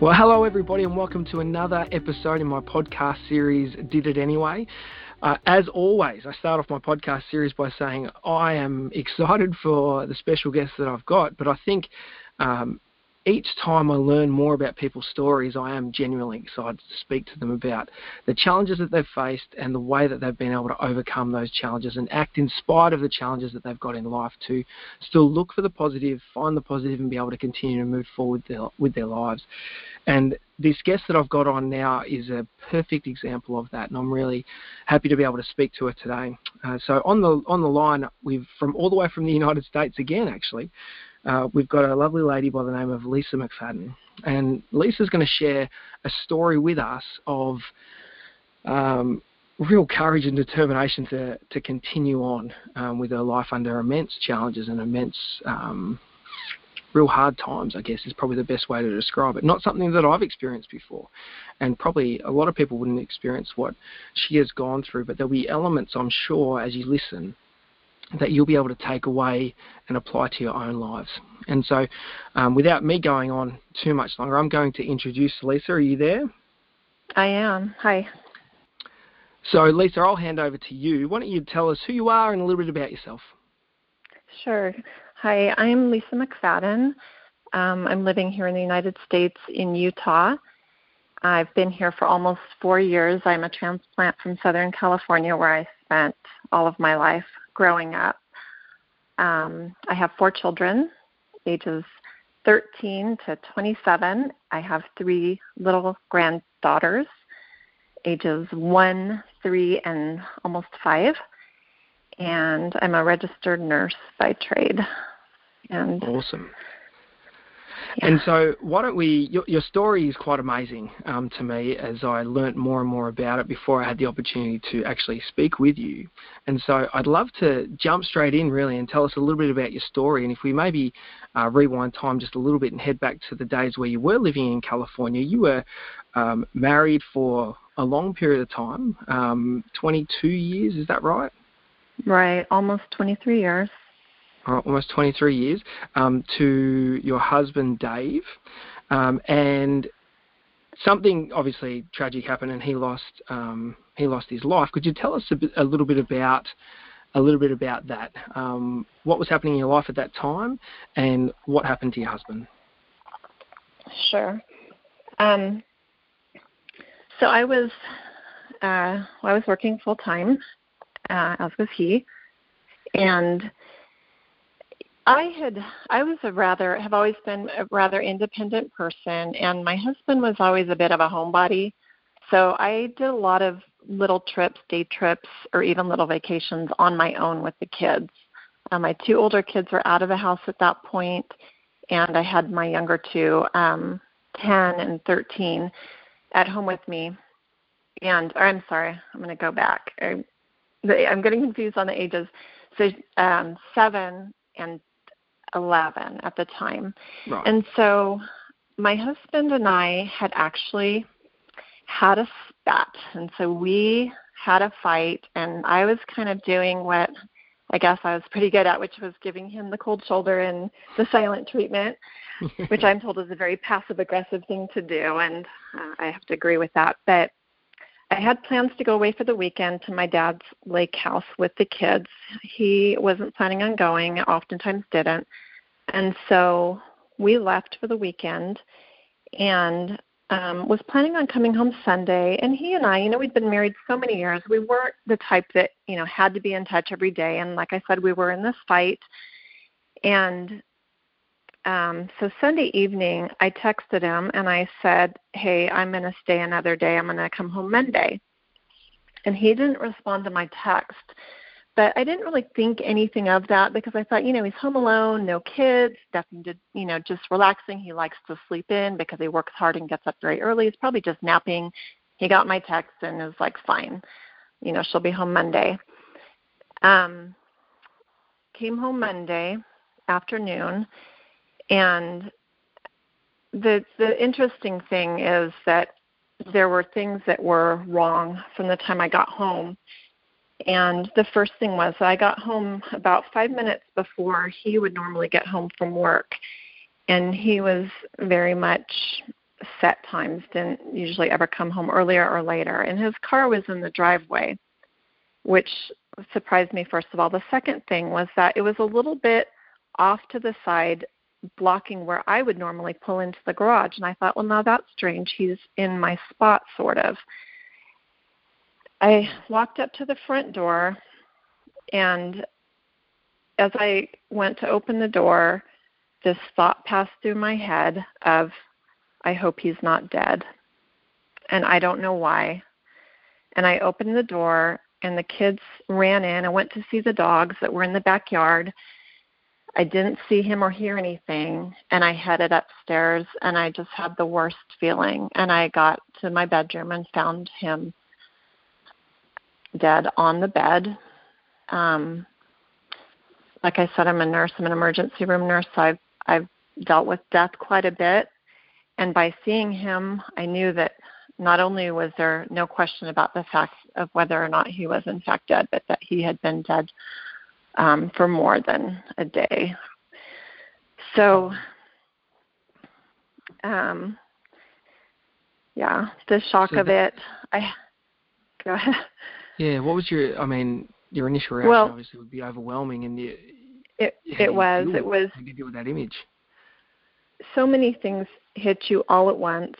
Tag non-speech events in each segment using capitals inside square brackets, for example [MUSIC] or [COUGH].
Well, hello, everybody, and welcome to another episode in my podcast series, Did It Anyway. Uh, as always, I start off my podcast series by saying I am excited for the special guests that I've got, but I think um, each time I learn more about people's stories, I am genuinely excited to speak to them about the challenges that they've faced and the way that they've been able to overcome those challenges and act in spite of the challenges that they've got in life to still look for the positive, find the positive, and be able to continue to move forward with their, with their lives. And this guest that I've got on now is a perfect example of that, and I'm really happy to be able to speak to her today. Uh, so on the on the line, we've from all the way from the United States again, actually uh, we've got a lovely lady by the name of Lisa McFadden. And Lisa's going to share a story with us of um, real courage and determination to, to continue on um, with her life under immense challenges and immense, um, real hard times, I guess is probably the best way to describe it. Not something that I've experienced before. And probably a lot of people wouldn't experience what she has gone through, but there'll be elements, I'm sure, as you listen, that you'll be able to take away and apply to your own lives. And so, um, without me going on too much longer, I'm going to introduce Lisa. Are you there? I am. Hi. So, Lisa, I'll hand over to you. Why don't you tell us who you are and a little bit about yourself? Sure. Hi, I'm Lisa McFadden. Um, I'm living here in the United States in Utah. I've been here for almost four years. I'm a transplant from Southern California where I spent all of my life growing up. Um, I have four children, ages 13 to 27. I have three little granddaughters, ages one, three, and almost five. And I'm a registered nurse by trade. And awesome. And so, why don't we? Your, your story is quite amazing um, to me as I learnt more and more about it before I had the opportunity to actually speak with you. And so, I'd love to jump straight in really and tell us a little bit about your story. And if we maybe uh, rewind time just a little bit and head back to the days where you were living in California, you were um, married for a long period of time, um, 22 years, is that right? Right, almost 23 years uh, almost 23 years, um, to your husband Dave, um, and something obviously tragic happened, and he lost um, he lost his life. Could you tell us a, bit, a little bit about a little bit about that? Um, what was happening in your life at that time, and what happened to your husband? Sure. Um, so I was uh, well, I was working full time, uh, as was he, and I had I was a rather have always been a rather independent person and my husband was always a bit of a homebody. So I did a lot of little trips, day trips or even little vacations on my own with the kids. Um, my two older kids were out of the house at that point and I had my younger two, um, 10 and 13 at home with me. And or I'm sorry, I'm going to go back. I, I'm getting confused on the ages. So um, 7 and 11 at the time. Right. And so my husband and I had actually had a spat. And so we had a fight, and I was kind of doing what I guess I was pretty good at, which was giving him the cold shoulder and the silent treatment, [LAUGHS] which I'm told is a very passive aggressive thing to do. And uh, I have to agree with that. But I had plans to go away for the weekend to my dad's lake house with the kids. He wasn't planning on going, oftentimes didn't. And so we left for the weekend and um, was planning on coming home Sunday. And he and I, you know, we'd been married so many years. We weren't the type that, you know, had to be in touch every day. And like I said, we were in this fight. And um, so Sunday evening, I texted him and I said, Hey, I'm going to stay another day. I'm going to come home Monday. And he didn't respond to my text. But I didn't really think anything of that because I thought, you know, he's home alone, no kids, nothing to, you know, just relaxing. He likes to sleep in because he works hard and gets up very early. He's probably just napping. He got my text and is like, fine, you know, she'll be home Monday. Um, came home Monday afternoon and the the interesting thing is that there were things that were wrong from the time I got home. And the first thing was I got home about five minutes before he would normally get home from work. And he was very much set times, didn't usually ever come home earlier or later. And his car was in the driveway, which surprised me, first of all. The second thing was that it was a little bit off to the side, blocking where I would normally pull into the garage. And I thought, well, now that's strange. He's in my spot, sort of. I walked up to the front door, and as I went to open the door, this thought passed through my head of, I hope he's not dead. And I don't know why. And I opened the door, and the kids ran in. I went to see the dogs that were in the backyard. I didn't see him or hear anything, and I headed upstairs, and I just had the worst feeling. And I got to my bedroom and found him dead on the bed. Um, like I said, I'm a nurse. I'm an emergency room nurse. So I've I've dealt with death quite a bit, and by seeing him, I knew that not only was there no question about the fact of whether or not he was in fact dead, but that he had been dead um, for more than a day. So, um, yeah, the shock so of it. I [LAUGHS] go ahead. Yeah, what was your? I mean, your initial reaction well, obviously would be overwhelming, and you, it it was it was. How did you deal with that image? So many things hit you all at once,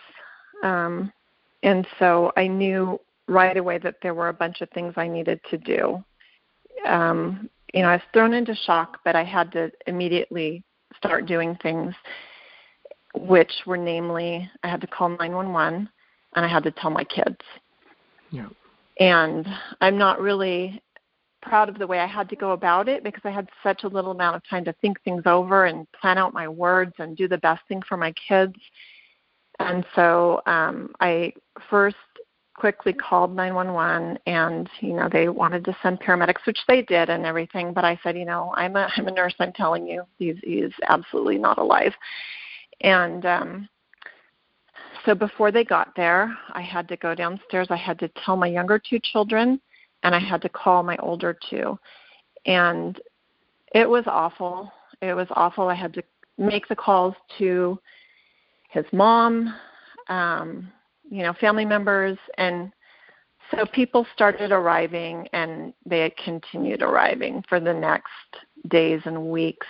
um, and so I knew right away that there were a bunch of things I needed to do. Um, you know, I was thrown into shock, but I had to immediately start doing things, which were namely, I had to call 911 and I had to tell my kids. Yeah. And I'm not really proud of the way I had to go about it because I had such a little amount of time to think things over and plan out my words and do the best thing for my kids. And so um, I first quickly called 911 and you know they wanted to send paramedics which they did and everything but I said you know I'm a [LAUGHS] I'm a nurse I'm telling you he's he's absolutely not alive and um so before they got there, I had to go downstairs. I had to tell my younger two children, and I had to call my older two. And it was awful. It was awful. I had to make the calls to his mom, um, you know, family members, and so people started arriving, and they continued arriving for the next days and weeks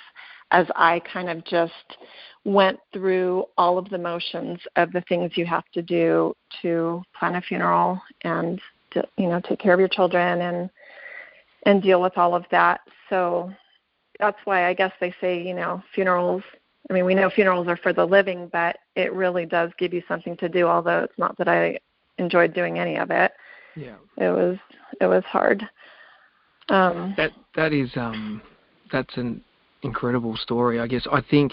as I kind of just went through all of the motions of the things you have to do to plan a funeral and to, you know take care of your children and and deal with all of that. So that's why I guess they say you know funerals. I mean we know funerals are for the living, but it really does give you something to do. Although it's not that I enjoyed doing any of it. Yeah, it was it was hard. Um, that that is um that's an incredible story. I guess I think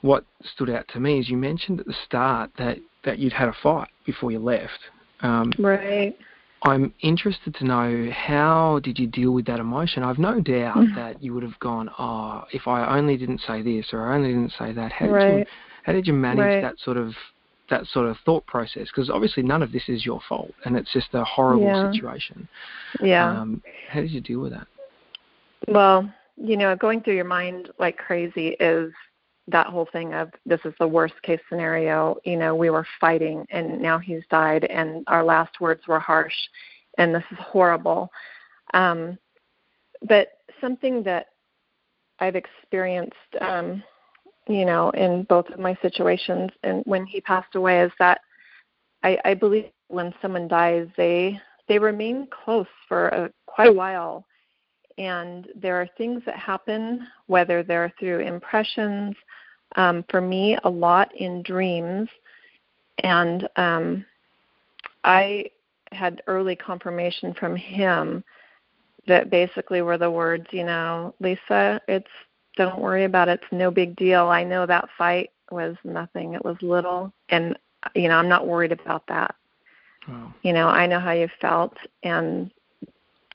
what stood out to me is you mentioned at the start that that you'd had a fight before you left. Um, right. I'm interested to know how did you deal with that emotion? I've no doubt mm-hmm. that you would have gone, oh, if I only didn't say this or I only didn't say that. How did right. you how did you manage right. that sort of that sort of thought process? Because obviously none of this is your fault, and it's just a horrible yeah. situation. Yeah. Um, how did you deal with that? Well, you know, going through your mind like crazy is that whole thing of this is the worst case scenario. You know, we were fighting and now he's died and our last words were harsh and this is horrible. Um, but something that I've experienced, um, you know, in both of my situations and when he passed away is that I, I believe when someone dies, they they remain close for a, quite a while and there are things that happen, whether they're through impressions, um, for me, a lot in dreams. And um, I had early confirmation from him that basically were the words, you know, Lisa, it's don't worry about it. It's no big deal. I know that fight was nothing. It was little, and you know, I'm not worried about that. Wow. You know, I know how you felt, and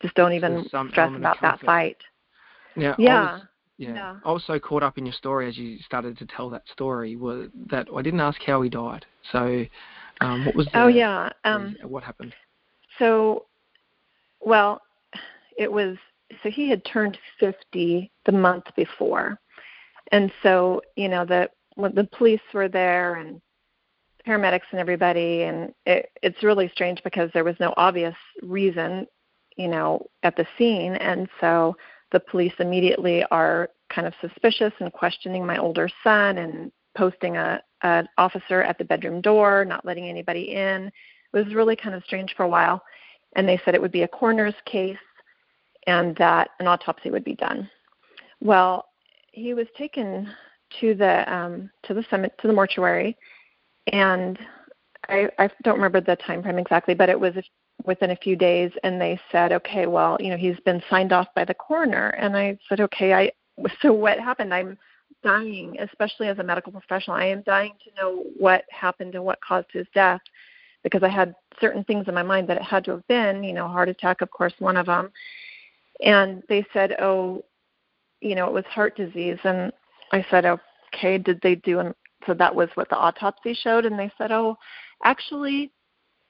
just don't even so stress about that fight. Yeah. Yeah. Was, yeah. yeah. I was so caught up in your story as you started to tell that story was that I didn't ask how he died. So, um, what was [LAUGHS] the, Oh yeah. Um, what happened? So, well, it was so he had turned 50 the month before. And so, you know, the when the police were there and paramedics and everybody, and it, it's really strange because there was no obvious reason, you know, at the scene, and so the police immediately are kind of suspicious and questioning my older son and posting a an officer at the bedroom door, not letting anybody in. It was really kind of strange for a while, and they said it would be a coroner's case and that an autopsy would be done. Well, he was taken to the um, to the summit to the mortuary, and I, I don't remember the time frame exactly, but it was within a few days, and they said, okay, well, you know, he's been signed off by the coroner, and I said, okay, I [LAUGHS] so what happened? I'm dying, especially as a medical professional. I am dying to know what happened and what caused his death because I had certain things in my mind that it had to have been, you know, heart attack, of course, one of them. And they said, oh, you know, it was heart disease. And I said, okay, did they do an so that was what the autopsy showed and they said, "Oh, actually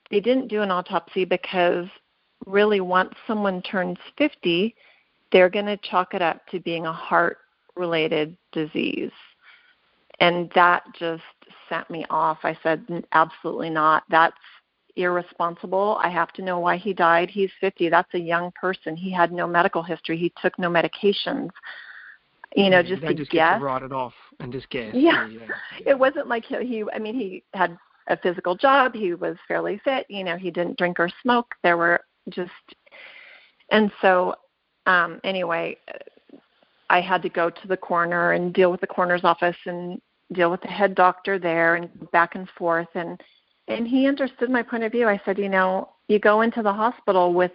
they didn't do an autopsy because really once someone turns 50, they're going to chalk it up to being a heart related disease." And that just sent me off. I said, "Absolutely not. That's irresponsible. I have to know why he died. He's 50. That's a young person. He had no medical history. He took no medications you know, just they to just guess. Get to write it off and just guess. Yeah. yeah. [LAUGHS] It wasn't like he, he, I mean, he had a physical job. He was fairly fit. You know, he didn't drink or smoke. There were just, and so, um, anyway, I had to go to the coroner and deal with the coroner's office and deal with the head doctor there and back and forth and and he understood my point of view. I said, you know, you go into the hospital with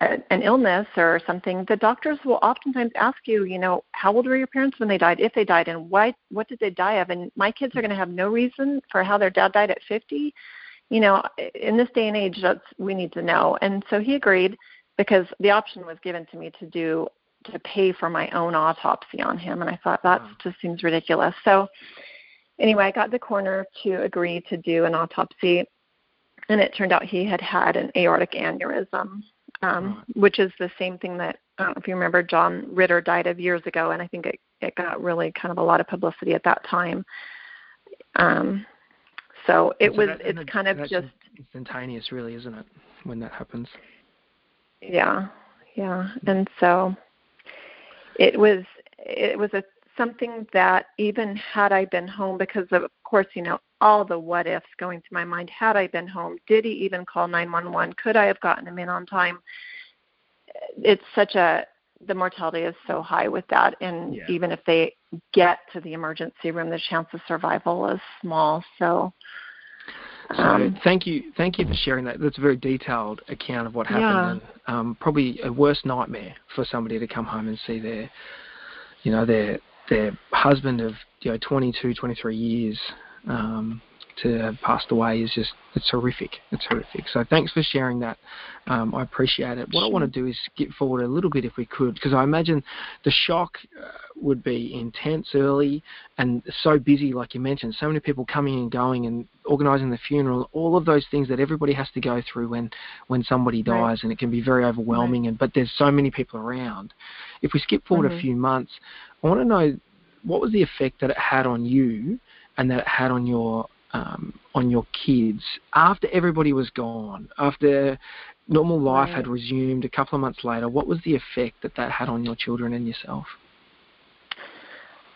a, an illness or something, the doctors will oftentimes ask you, you know, how old were your parents when they died, if they died, and why, what did they die of? And my kids are going to have no reason for how their dad died at 50. You know, in this day and age, that's we need to know. And so he agreed because the option was given to me to do to pay for my own autopsy on him, and I thought that wow. just seems ridiculous. So anyway, I got the coroner to agree to do an autopsy, and it turned out he had had an aortic aneurysm um, which is the same thing that I don't know if you remember John Ritter died of years ago, and I think it it got really kind of a lot of publicity at that time. Um, so it so was that, it's kind of just instantaneous, really, isn't it, when that happens? Yeah, yeah, and so it was it was a something that even had I been home, because of course, you know, all the what ifs going through my mind. Had I been home? Did he even call 911? Could I have gotten him in on time? It's such a the mortality is so high with that, and yeah. even if they get to the emergency room, the chance of survival is small. So. Um, thank you, thank you for sharing that. That's a very detailed account of what happened, yeah. and um, probably a worse nightmare for somebody to come home and see their, you know, their their husband of you know 22, 23 years um, to have passed away is just it's horrific. It's horrific. So thanks for sharing that. Um, I appreciate it. What I want to do is skip forward a little bit if we could, because I imagine the shock uh, would be intense early and so busy, like you mentioned, so many people coming and going and organising the funeral, all of those things that everybody has to go through when when somebody dies, right. and it can be very overwhelming. Right. And but there's so many people around. If we skip forward mm-hmm. a few months, I want to know what was the effect that it had on you and that it had on your um, on your kids after everybody was gone, after normal life right. had resumed a couple of months later? What was the effect that that had on your children and yourself?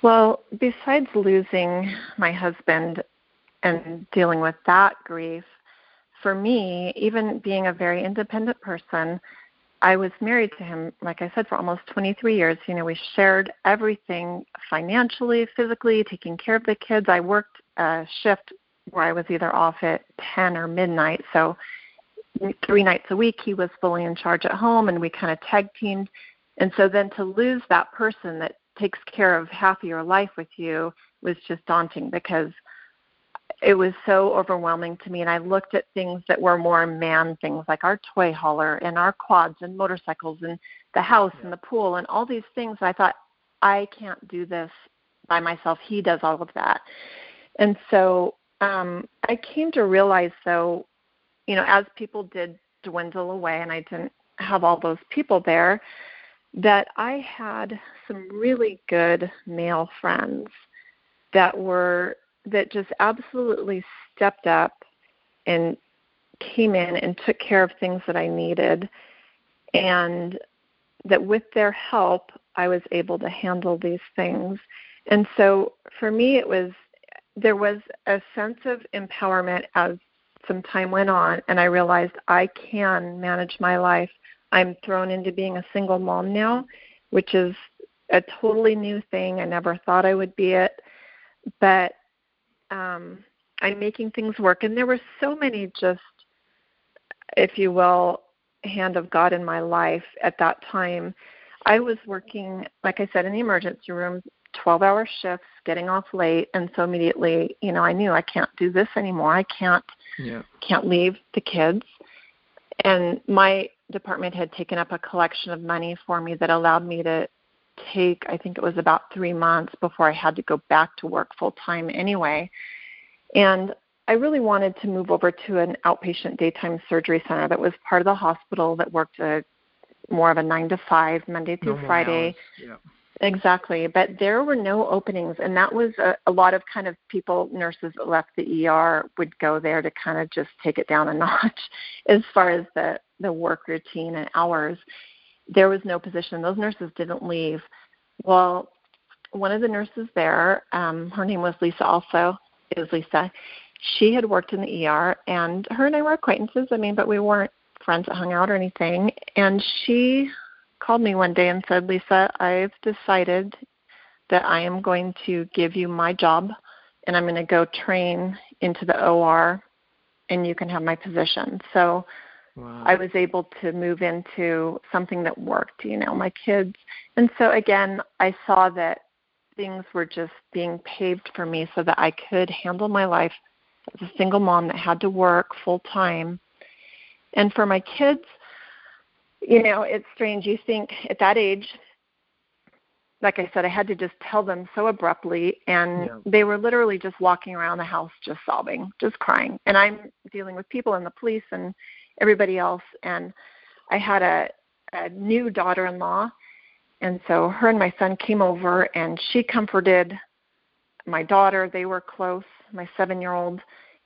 Well, besides losing my husband and dealing with that grief, for me, even being a very independent person, I was married to him, like I said, for almost 23 years. You know, we shared everything financially, physically, taking care of the kids. I worked a shift where I was either off at 10 or midnight. So three nights a week, he was fully in charge at home, and we kind of tag teamed. And so then to lose that person that takes care of half of your life with you was just daunting because it was so overwhelming to me and i looked at things that were more man things like our toy hauler and our quads and motorcycles and the house yeah. and the pool and all these things i thought i can't do this by myself he does all of that and so um i came to realize though you know as people did dwindle away and i didn't have all those people there that i had some really good male friends that were that just absolutely stepped up and came in and took care of things that I needed, and that with their help, I was able to handle these things. And so for me, it was there was a sense of empowerment as some time went on, and I realized I can manage my life. I'm thrown into being a single mom now, which is a totally new thing. I never thought I would be it, but um, I'm making things work. And there were so many just, if you will, hand of God in my life at that time. I was working, like I said, in the emergency room, 12 hour shifts, getting off late. And so immediately, you know, I knew I can't do this anymore. I can't, yeah. can't leave the kids. And my department had taken up a collection of money for me that allowed me to take, I think it was about three months before I had to go back to work full time anyway. And I really wanted to move over to an outpatient daytime surgery center that was part of the hospital that worked a more of a nine to five Monday through Normal Friday. Yeah. Exactly, but there were no openings, and that was a, a lot of kind of people, nurses that left the ER would go there to kind of just take it down a [LAUGHS] notch, as far as the the work routine and hours. There was no position; those nurses didn't leave. Well, one of the nurses there, um, her name was Lisa. Also, it was Lisa. She had worked in the ER, and her and I were acquaintances. I mean, but we weren't friends that hung out or anything. And she called me one day and said, Lisa, I've decided that I am going to give you my job and I'm going to go train into the OR and you can have my position. So wow. I was able to move into something that worked, you know, my kids. And so again, I saw that things were just being paved for me so that I could handle my life as a single mom that had to work full time. And for my kids, you know, it's strange. You think at that age, like I said, I had to just tell them so abruptly, and yeah. they were literally just walking around the house, just sobbing, just crying. And I'm dealing with people and the police and everybody else. And I had a, a new daughter-in-law, and so her and my son came over, and she comforted my daughter. They were close, my seven-year-old,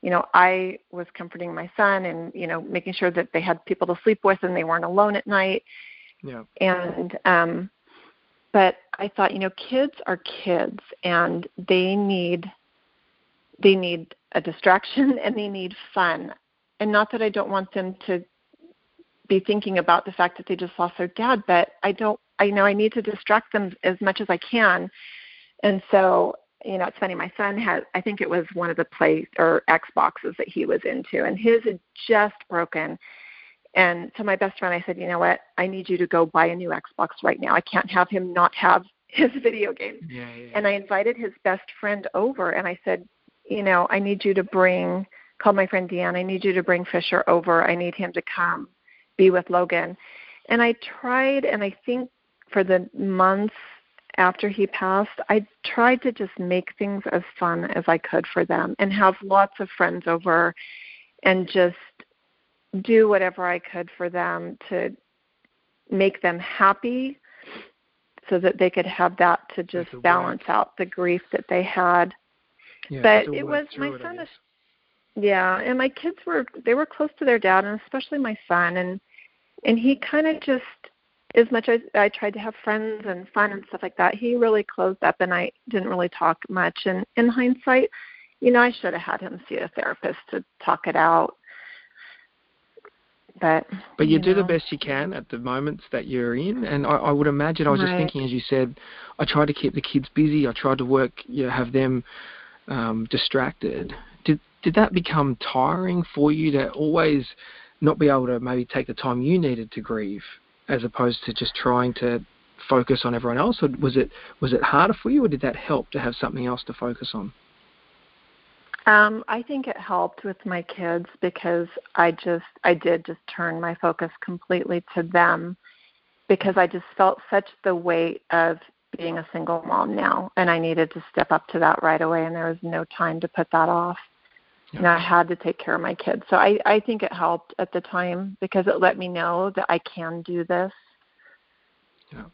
you know, I was comforting my son and, you know, making sure that they had people to sleep with and they weren't alone at night. Yeah. And um but I thought, you know, kids are kids and they need they need a distraction [LAUGHS] and they need fun. And not that I don't want them to be thinking about the fact that they just lost their dad, but I don't I know I need to distract them as much as I can. And so you know, it's funny. My son had, I think it was one of the play or Xboxes that he was into, and his had just broken. And so my best friend, I said, you know what? I need you to go buy a new Xbox right now. I can't have him not have [LAUGHS] his video games. Yeah, yeah. And I invited his best friend over, and I said, you know, I need you to bring. Called my friend Deanne. I need you to bring Fisher over. I need him to come be with Logan. And I tried, and I think for the months after he passed, I tried to just make things as fun as I could for them and have lots of friends over and just do whatever I could for them to make them happy so that they could have that to just balance out the grief that they had. Yeah, but it was my son is yeah, and my kids were they were close to their dad and especially my son and and he kind of just as much as I tried to have friends and fun and stuff like that, he really closed up and I didn't really talk much. And in hindsight, you know, I should have had him see a therapist to talk it out. But but you, you do know. the best you can at the moments that you're in, and I, I would imagine I was right. just thinking as you said, I tried to keep the kids busy. I tried to work, you know, have them um, distracted. Did did that become tiring for you to always not be able to maybe take the time you needed to grieve as opposed to just trying to focus on everyone else or was it was it harder for you or did that help to have something else to focus on um, I think it helped with my kids because I just I did just turn my focus completely to them because I just felt such the weight of being a single mom now and I needed to step up to that right away and there was no time to put that off. And I had to take care of my kids. So I, I think it helped at the time because it let me know that I can do this. Yeah.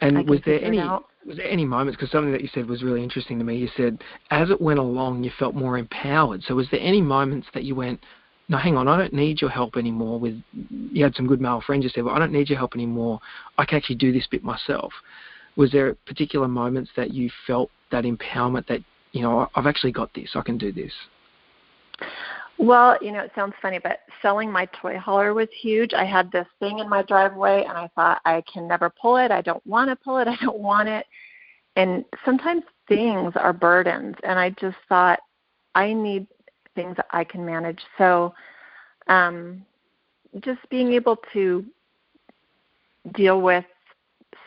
And was there any was there any moments? Because something that you said was really interesting to me. You said as it went along, you felt more empowered. So was there any moments that you went, no, hang on, I don't need your help anymore. With you had some good male friends. You said, well, I don't need your help anymore. I can actually do this bit myself. Was there particular moments that you felt that empowerment that you know I've actually got this. I can do this. Well, you know, it sounds funny, but selling my toy hauler was huge. I had this thing in my driveway, and I thought, I can never pull it. I don't want to pull it. [LAUGHS] I don't want it. And sometimes things are burdens, and I just thought, I need things that I can manage. So, um, just being able to deal with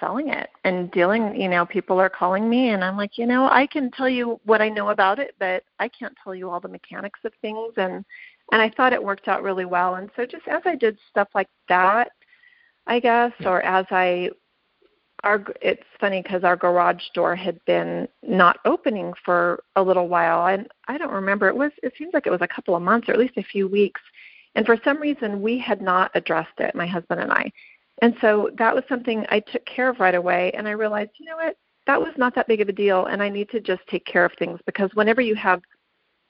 selling it and dealing you know people are calling me and i'm like you know i can tell you what i know about it but i can't tell you all the mechanics of things and and i thought it worked out really well. And so just as i did stuff like that i guess or as i our it's funny because our garage door had been not opening for a little while and i don't remember it was it seems like it was a couple of months or at least a few weeks and for some reason we had not addressed it my husband and i and so that was something I took care of right away. And I realized, you know what, that was not that big of a deal. And I need to just take care of things because whenever you have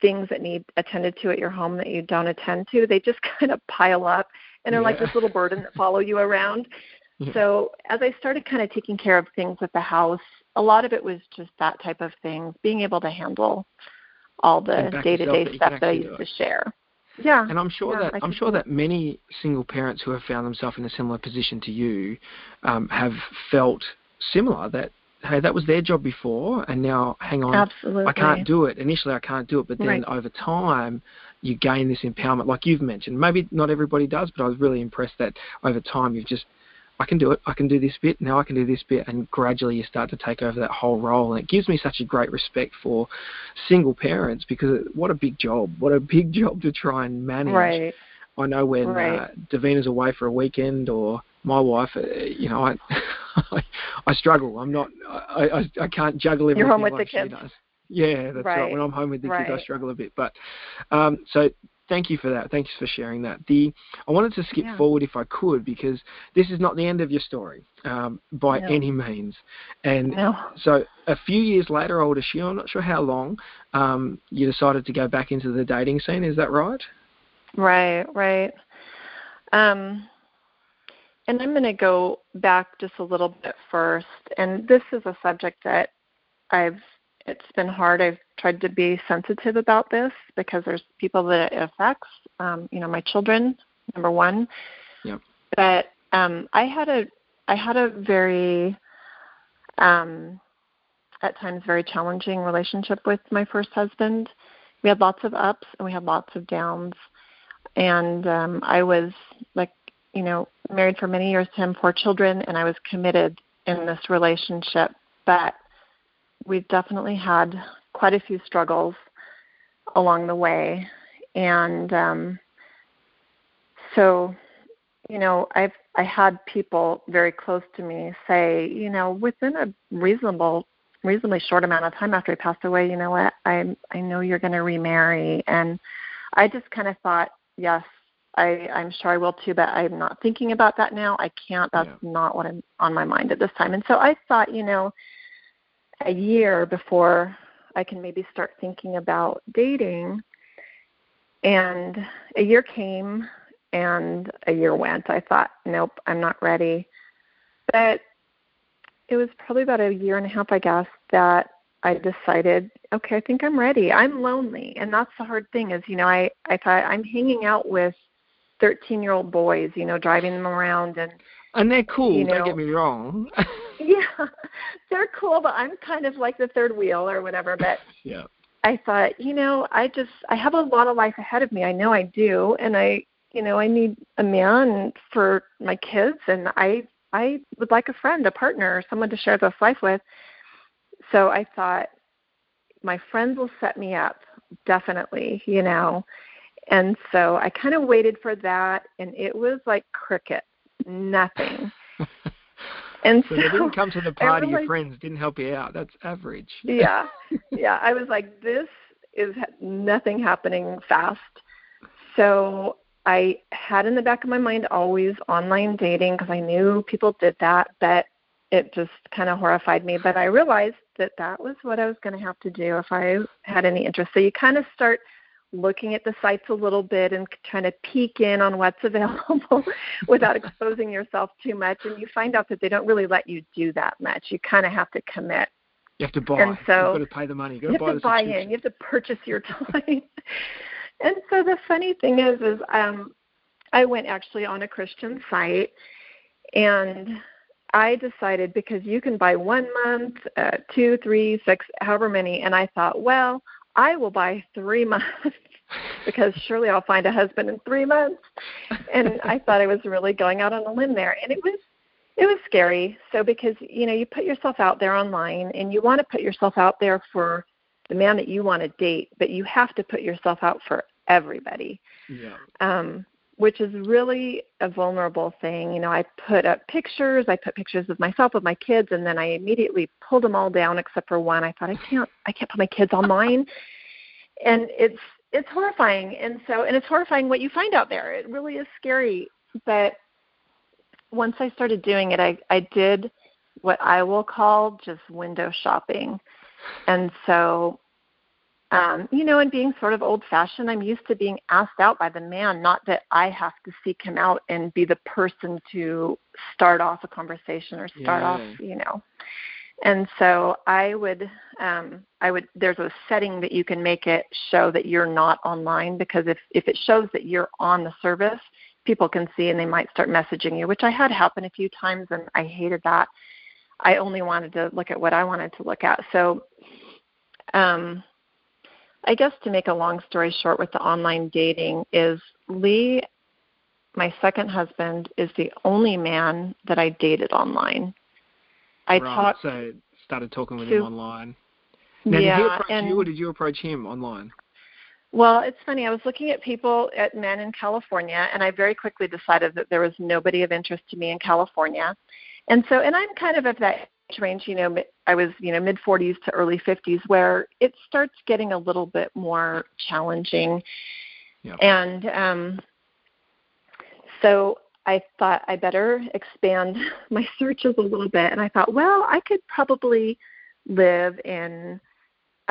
things that need attended to at your home that you don't attend to, they just [LAUGHS] kind of pile up and are yeah. like this little burden that follow you around. [LAUGHS] So as I started kind of taking care of things with the house, a lot of it was just that type of thing, being able to handle all the day to day stuff that I used to share. Yeah. And I'm sure yeah, that I'm sure that many single parents who have found themselves in a similar position to you um, have felt similar that hey that was their job before and now hang on Absolutely. I can't do it. Initially I can't do it, but then right. over time you gain this empowerment like you've mentioned. Maybe not everybody does, but I was really impressed that over time you've just I can do it. I can do this bit. Now I can do this bit, and gradually you start to take over that whole role. And it gives me such a great respect for single parents because what a big job! What a big [LAUGHS] job to try and manage. Right. I know when right. uh, Davina's away for a weekend, or my wife, uh, you know, I, I [LAUGHS] I struggle. I'm not. I I, I can't juggle everything. You're home with like the kids. Does. Yeah, that's right. right. When I'm home with the right. kids, I struggle a bit. But um, so thank you for that. Thanks for sharing that. The I wanted to skip yeah. forward if I could because this is not the end of your story um, by no. any means. And no. so a few years later, older she, I'm not sure how long, um, you decided to go back into the dating scene. Is that right? Right, right. Um, and I'm going to go back just a little bit first. And this is a subject that I've it's been hard. I've tried to be sensitive about this because there's people that it affects. Um, you know, my children, number one. Yep. But um, I had a I had a very um, at times very challenging relationship with my first husband. We had lots of ups and we had lots of downs. And um, I was like, you know, married for many years to him, four children, and I was committed in this relationship. But we've definitely had quite a few struggles along the way. And um so you know i've i had people very close to me say you know within a reasonable reasonably short amount of time after he passed away you know what? I i know you're going to remarry. And i just kind of thought yes i i'm sure i will too but i'm not thinking about that now. I can't. That's yeah. not what i'm on my mind at this time. And so i thought you know a year before I can maybe start thinking about dating. And a year came and a year went. I thought, nope, I'm not ready. But it was probably about a year and a half, I guess, that I decided, okay, I think I'm ready. I'm lonely, and that's the hard thing. Is you know, I I thought I'm hanging out with 13 year old boys, you know, driving them around and and they're cool. You know, don't get me wrong. [LAUGHS] yeah, they're cool, but I'm kind of like the third wheel or whatever. But [LAUGHS] yeah, I thought, you know, I just I have a lot of life ahead of me. I know I do, and I, you know, I need a man for my kids, and I I would like a friend, a partner, someone to share this life with. So I thought my friends will set me up definitely, you know. And so I kind of waited for that, and it was like cricket nothing. [LAUGHS] And so, so, they didn't come to the party. Your friends didn't help you out. That's average. yeah, [LAUGHS] yeah. I was like, this is nothing happening fast. So I had in the back of my mind always online dating because I knew people did that, but it just kind of horrified me. But I realized that that was what I was going to have to do if I had any interest. So you kind of start looking at the sites a little bit and trying to peek in on what's [LAUGHS] available without exposing yourself too much. And you find out that they don't really let you do that much. You kind of have to commit. You have to buy. And so You've got to pay the money. You, you have to buy in. You have to purchase your [LAUGHS] time. and so the funny thing is, is um, I went actually on a Christian site, and I decided because you can buy one month, uh, two, three, six, however many, and I thought, well, I will buy three months [LAUGHS] because surely I'll find a husband in three months. And I thought I was really going out on a limb there, and it was it was scary. So because you know you put yourself out there online, and you want to put yourself out there for the man that you want to date, but you have to put yourself out for everybody. Yeah. Um, which is really a vulnerable thing. You know, I put up pictures, I put pictures of myself with my kids, and then I immediately pulled them all down except for one. I thought I can't, I can't put my kids online, and it's it's horrifying. And so, and it's horrifying what you find out there. It really is scary. But once I started doing it, I I did what I will call just window shopping, and so um, you know, and being sort of old fashioned, I'm used to being asked out by the man, not that I have to seek him out and be the person to start off a conversation or start yeah. off, you know. And so I would, um, I would. There's a setting that you can make it show that you're not online because if if it shows that you're on the service, people can see and they might start messaging you, which I had happen a few times and I hated that. I only wanted to look at what I wanted to look at. So um I guess to make a long story short with the online dating is Lee, my second husband, is the only man that I dated online. I right, talked so started talking with to, him online. Now, yeah, did he approach and, you or did you approach him online? Well, it's funny. I was looking at people at men in California, and I very quickly decided that there was nobody of interest to me in California. And so, and I'm kind of at that range, you know, I was, you know, mid 40s to early 50s, where it starts getting a little bit more challenging. Yep. And um, so I thought I better expand [LAUGHS] my searches a little bit. And I thought, well, I could probably live in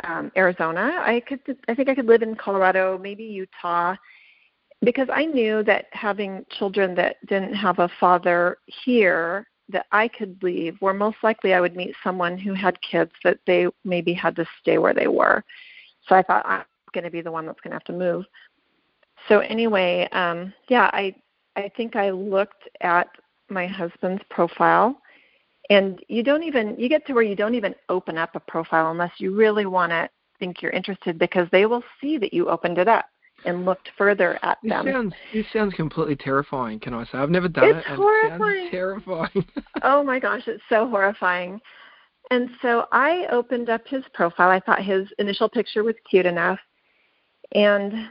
um, Arizona. I could, I think I could live in Colorado, maybe Utah, because I knew that having children that didn't have a father here that I could leave, where most likely I would meet someone who had kids that they maybe had to stay where they were. So I thought I'm going to be the one that's going to have to move. So anyway, um, yeah, I I think I looked at my husband's profile, and you don't even you get to where you don't even open up a profile unless you really want to think you're interested because they will see that you opened it up and looked further at this them. Sounds, this sounds completely terrifying, can I say? I've never done it's it. It's horrifying. It terrifying. [LAUGHS] oh my gosh, it's so horrifying. And so I opened up his profile. I thought his initial picture was cute enough. And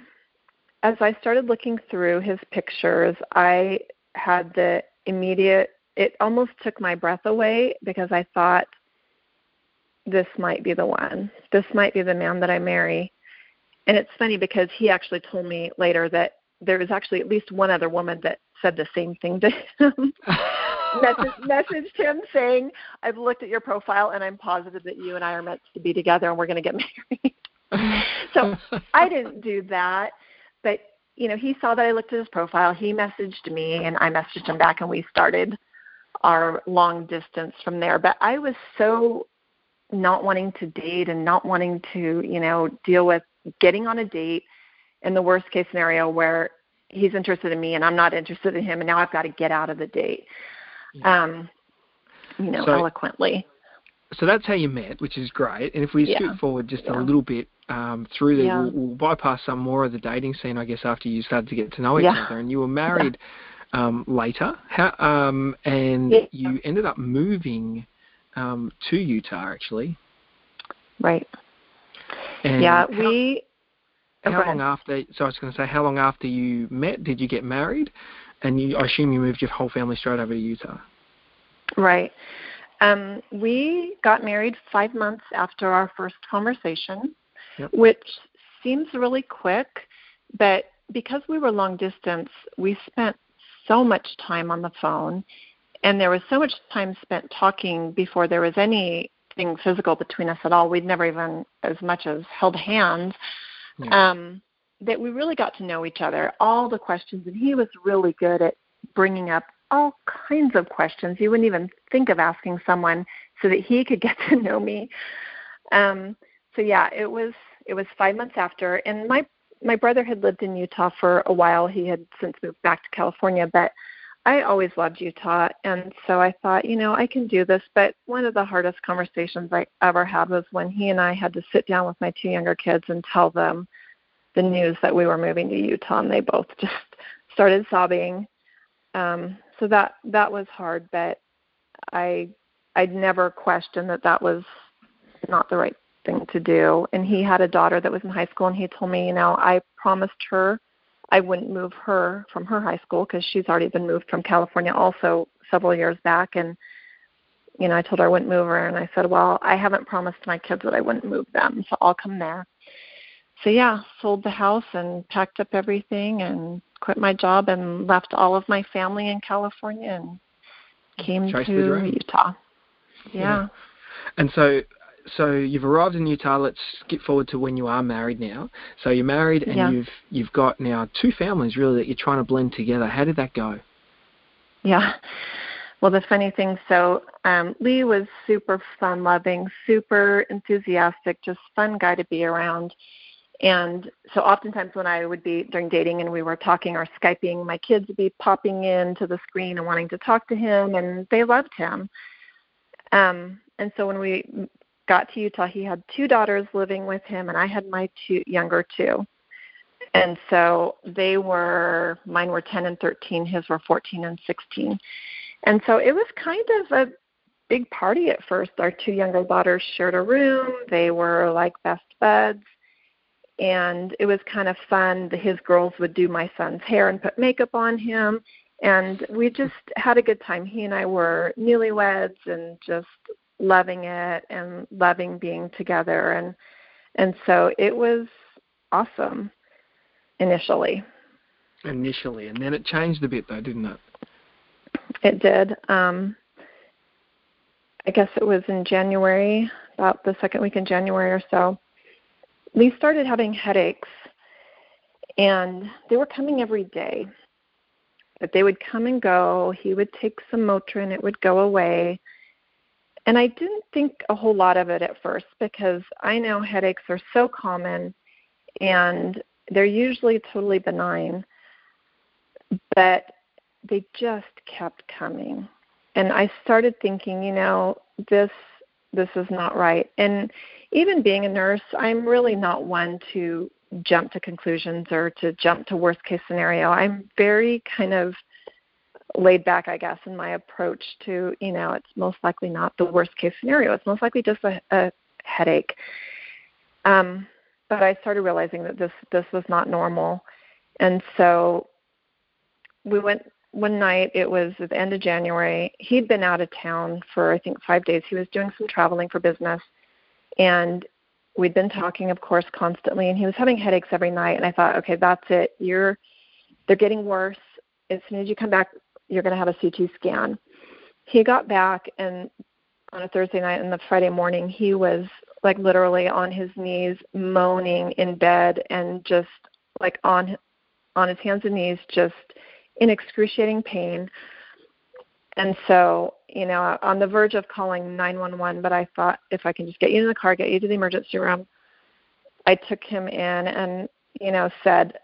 as I started looking through his pictures, I had the immediate, it almost took my breath away because I thought, this might be the one. This might be the man that I marry. And it's funny because he actually told me later that there was actually at least one other woman that said the same thing to him. [LAUGHS] Message, messaged him saying, I've looked at your profile and I'm positive that you and I are meant to be together and we're going to get [LAUGHS] married. so I didn't do that. But, you know, he saw that I looked at his profile. He messaged me and I messaged him back and we started our long distance from there. But I was so not wanting to date and not wanting to, you know, deal with getting on a date in the worst case scenario where he's interested in me and I'm not interested in him and now I've got to get out of the date. Um, you know, so, eloquently. So that's how you met, which is great. And if we yeah. scoot forward just yeah. a little bit um, through the, yeah. we'll, we'll, bypass some more of the dating scene, I guess, after you started to get to know each other. And you were married um, later, how, um, and you ended up moving um, to Utah, actually. Right. And yeah, how, we. Oh, how long after? So I was going to say, how long after you met did you get married? And you, I assume you moved your whole family straight over to Utah. Right. Um, we got married five months after our first conversation, yep. which seems really quick, but because we were long distance, we spent so much time on the phone and there was so much time spent talking before there was anything physical between us at all. We'd never even as much as held hands. Yeah. Um, that we really got to know each other, all the questions, and he was really good at bringing up all kinds of questions you wouldn't even think of asking someone so that he could [LAUGHS] get to know me. Um, so yeah, it was it was five months after, and my my brother had lived in Utah for a while. He had since moved back to California, but I always loved Utah, and so I thought, you know, I can do this. But one of the hardest conversations I ever had was when he and I had to sit down with my two younger kids and tell them the news that we were moving to Utah, and they both [LAUGHS] just started sobbing. Um, so that that was hard, but I I'd never questioned that that was not the right thing to do. And he had a daughter that was in high school, and he told me, you know, I promised her I wouldn't move her from her high school because she's already been moved from California also several years back. And, you know, I told her I wouldn't move her. And I said, well, I haven't promised my kids that I wouldn't move them. So I'll come there. So, yeah, sold the house and packed up everything and quit my job and left all of my family in California and came Chase to Utah. Yeah. yeah. And so so you've arrived in Utah. Let's skip forward to when you are married now. So you're married and yeah. you've you've got now two families really that you're trying to blend together. How did that go? Yeah. Well, the funny thing, so um, Lee was super fun loving, super enthusiastic, just fun guy to be around. And so oftentimes when I would be during dating and we were talking or Skyping, my kids would be popping into the screen and wanting to talk to him and they loved him. Um, and so when we got to Utah, he had two daughters living with him, and I had my two younger two. And so they were, mine were 10 and 13, his were 14 and 16. And so it was kind of a big party at first. Our two younger daughters shared a room, they were like best buds. And it was kind of fun. His girls would do my son's hair and put makeup on him. And we just had a good time. He and I were newlyweds and just loving it and loving being together. And and so it was awesome initially. Initially. And then it changed a bit though didn't it? It did. Um i guess it was in january about the second week in january or so lee started having headaches. And they were coming every day. But they would come and go. He would take some motrin it would go away and I didn't think a whole lot of it at first because I know headaches are so common and they're usually totally benign, but they just kept coming. And I started thinking, you know, this this is not right. And even being a nurse, I'm really not one to jump to conclusions or to jump to worst case scenario. I'm very kind of laid back, I guess, in my approach to, you know, it's most likely not the worst case scenario. It's most likely just a, a headache. Um, but I started realizing that this this was not normal, and so we went one night. It was at the end of January. He'd been out of town for I think five days. He was doing some traveling for business, and we'd been talking, of course, constantly. And he was having headaches every night. And I thought, okay, that's it. You're they're getting worse. As soon as you come back you're going to have a CT scan. He got back and on a Thursday night and the Friday morning he was like literally on his knees moaning in bed and just like on on his hands and knees just in excruciating pain. And so, you know, on the verge of calling 911, but I thought if I can just get you in the car, get you to the emergency room. I took him in and, you know, said,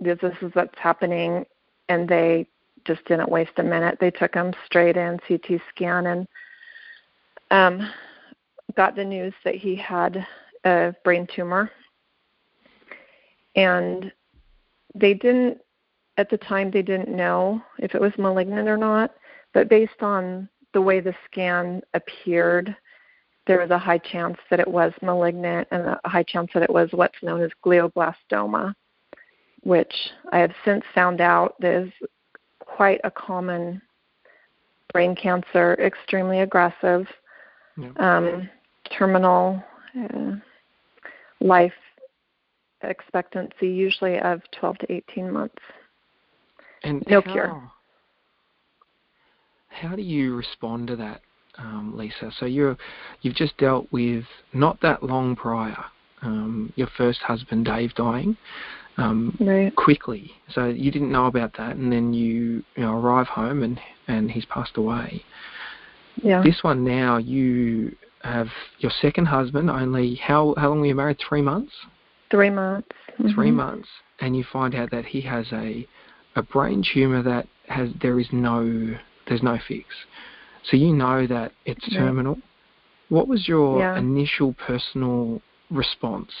this, this is what's happening. And they just didn't waste a minute. They took him straight in CT scan and um, got the news that he had a brain tumor. And they didn't, at the time, they didn't know if it was malignant or not. But based on the way the scan appeared, there was a high chance that it was malignant and a high chance that it was what's known as glioblastoma, which I have since found out is quite a common brain cancer, extremely aggressive, um, terminal uh, life expectancy, usually of 12 to 18 months. And no how, cure. how do you respond to that, um, Lisa? So you're you've just dealt with not that long prior um, your first husband Dave dying um, right. quickly. So you didn't know about that, and then you you know arrive home and and he's passed away. Yeah. This one now you have your second husband. Only how how long were you married? Three months. Three months. 3 Mhm. months, and you find out that he has a a brain tumor that has there is no there's no fix. So you know that it's Right. terminal. What was your Yeah. initial personal response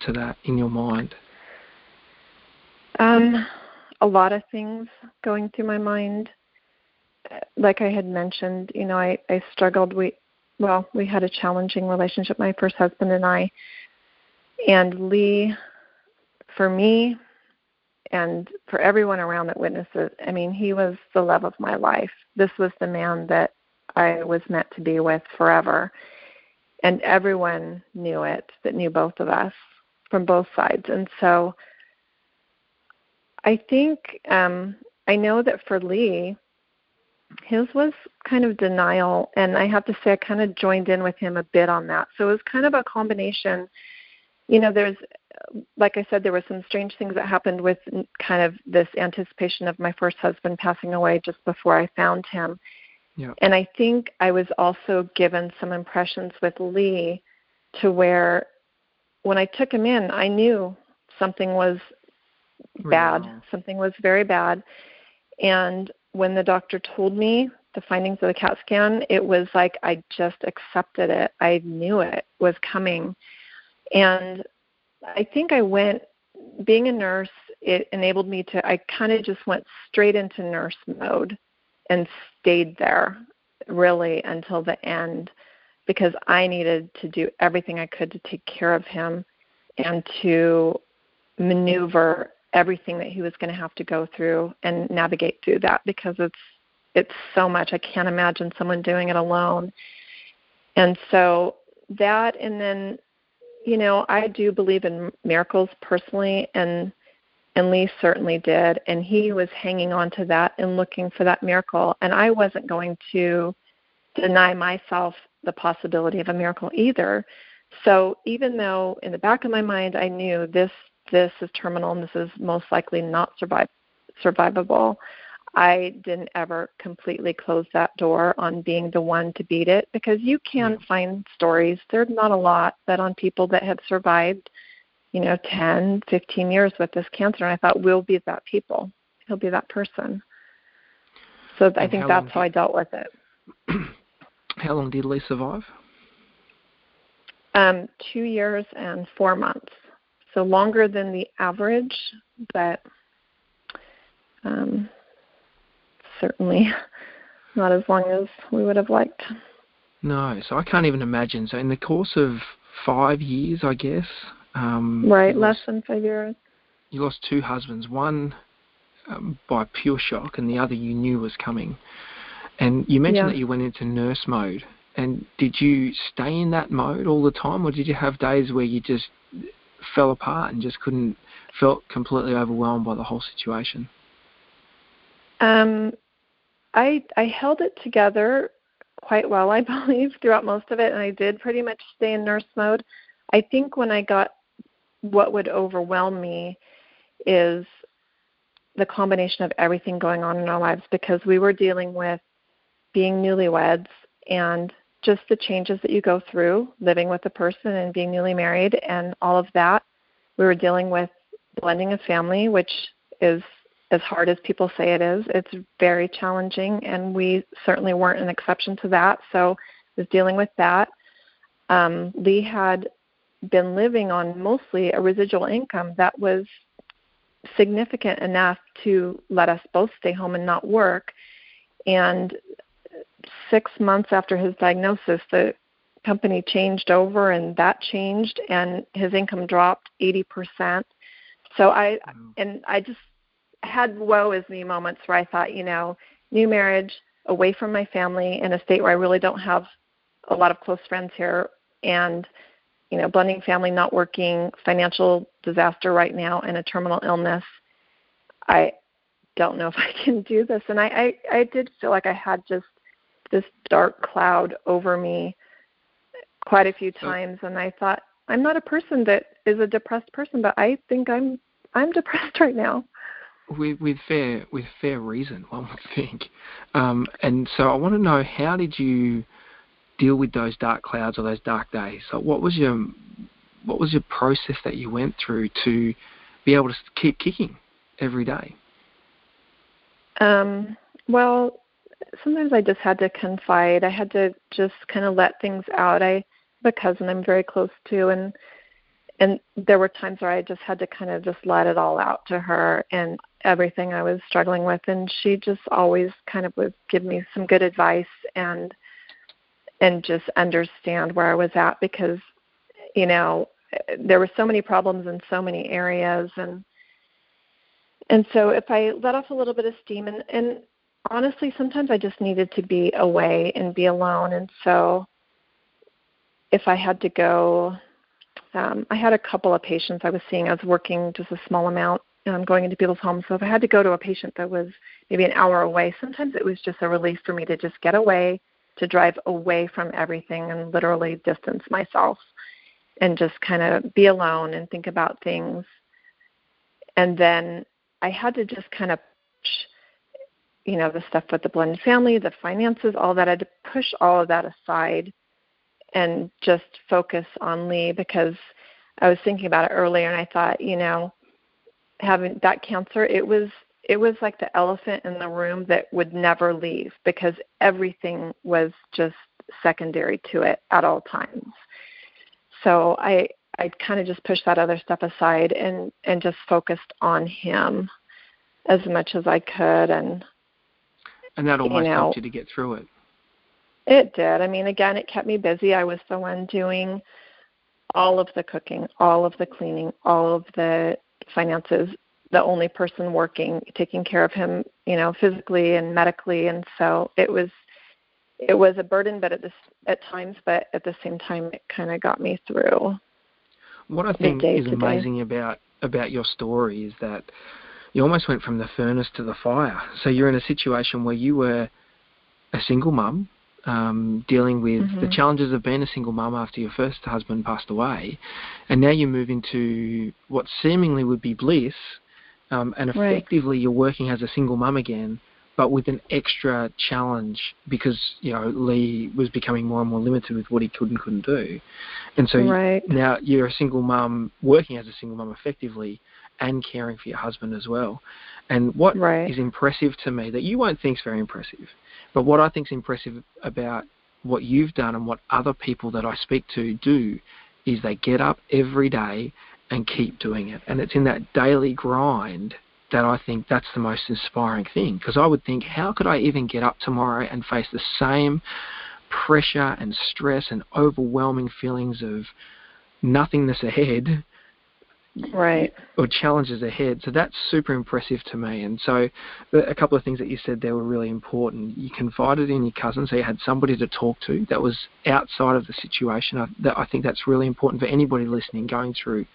to that in your mind? Um, a lot of things going through my mind. Like I had mentioned, you know, I, I struggled. We, well, we had a challenging relationship, my first husband and I. And Lee, for me, and for everyone around that witnessed it, I mean, he was the love of my life. This was the man that I was meant to be with forever. And everyone knew it that knew both of us from both sides. And so I think um, I know that for Lee, his was kind of denial, and I have to say I kind of joined in with him a bit on that. So it was kind of a combination. You know, there's, like I said, there were some strange things that happened with kind of this anticipation of my first husband passing away just before I found him. Yeah. And I think I was also given some impressions with Lee to where when I took him in, I knew something was bad. Something was very bad. And when the doctor told me the findings of the CAT scan, it was like I just accepted it. I knew it was coming. And I think I went, being a nurse, it enabled me to, I kind of just went straight into nurse mode and stayed there really until the end because I needed to do everything I could to take care of him and to maneuver everything that he was going to have to go through and navigate through that because it's it's so much. I can't imagine someone doing it alone. And so that and then you know, I do believe in miracles personally and and Lee certainly did and he was hanging on to that and looking for that miracle and I wasn't going to deny myself the possibility of a miracle either. So even though in the back of my mind I knew this this is terminal and this is most likely not survive survivable, I didn't ever completely close that door on being the one to beat it because you can find stories. There's not a lot that on people that have survived, you know, 10, 15 years with this cancer. And I thought, we'll be that people. He'll be that person. So I think how that's how I dealt with it. [CLEARS THROAT] How long did Lee survive? Um, two years and four months. So longer than the average, but um, certainly [LAUGHS] not as long as we would have liked. No, so I can't even imagine. So in the course of five years, I guess. Um, Right, less lost, than five years. you lost two husbands. One um, by pure shock, and the other you knew was coming. And you mentioned Yeah. that you went into nurse mode. And did you stay in that mode all the time, or did you have days where you just fell apart and just couldn't, felt completely overwhelmed by the whole situation? Um, I I held it together quite well, I [LAUGHS] believe, throughout most of it, and I did pretty much stay in nurse mode. I think when I got what would overwhelm me is the combination of everything going on in our lives because we were dealing with being newlyweds and just the changes that you go through living with a person and being newly married and all of that. We were dealing with blending a family, which is as hard as people say it is. It's very challenging, and we certainly weren't an exception to that. So, was dealing with that. Um, Lee had been living on mostly a residual income that was significant enough to let us both stay home and not work. And six months after his diagnosis, the company changed over, and that changed, and his income dropped 80%. So I and I just had woe is me moments where I thought, you know, new marriage, away from my family, in a state where I really don't have a lot of close friends here, and you know, blending family, not working, financial disaster right now, and a terminal illness. I don't know if I can do this, and I I, I did feel like I had just this dark cloud over me quite a few times and I thought I'm not a person that is a depressed person but I think I'm I'm [LAUGHS] depressed right now. With, with fair with fair reason, one would think. Um, and so I want to know how did you deal with those dark clouds or those dark days? So what was your what was your process that you went through to be able to keep kicking every day? Um, well, sometimes I just had to confide. I had to just kind of let things out. I have a cousin I'm very close to, and and there were times where I just had to kind of just let it all out to her and everything I was struggling with, and she just always kind of would give me some good advice and and just understand where I was at because you know there were so many problems in so many areas and and so if I let off a little bit of steam and and honestly sometimes I just needed to be away and be alone. And so if I had to go um I had a couple of patients I was seeing. I was working just a small amount um going into people's homes. So if I had to go to a patient that was maybe an hour away sometimes it was just a relief for me to just get away to drive away from everything and literally distance myself and just kind of be alone and think about things. And then I had to just kind of you know, the stuff with the blended family, the finances, all that. I had to push all of that aside and just focus on Lee because I was thinking about it earlier and I thought, you know, having that cancer, it was it was like the elephant in the room that would never leave because everything was just secondary to it at all times. So I I kind of just pushed that other stuff aside and and just focused on him as much as I could and and that almost you know, helped you to get through it. It did. I mean, again, it kept me busy. I was the one doing all of the cooking, all of the cleaning, all of the finances, the only person working, taking care of him, you know, physically and medically, and so it was it was a burden, but at this at times, but at the same time, it kind of got me through. What I think is amazing about about your story is that you almost went from the furnace to the fire. So you're in a situation where you were a single mum, um, dealing with mm-hmm. the challenges of being a single mum after your first husband passed away, and now you move into what seemingly would be bliss, um, and effectively right. you're working as a single mum again but with an extra challenge because you know Lee was becoming more and more limited with what he could and couldn't do, and so right. now you're a single mum working as a single mum effectively and caring for your husband as well. And what right. is impressive to me that you won't think is very impressive, but what I think is impressive about what you've done and what other people that I speak to do is they get up every day and keep doing it. And it's in that daily grind that I think that's the most inspiring thing. Because I would think, how could I even get up tomorrow and face the same pressure and stress and overwhelming feelings of nothingness ahead right. or challenges ahead. So that's super impressive to me. And so uh, a couple of things that you said there were really important. You confided in your cousin so you had somebody to talk to that was outside of the situation. I, that, I think that's really important for anybody listening going through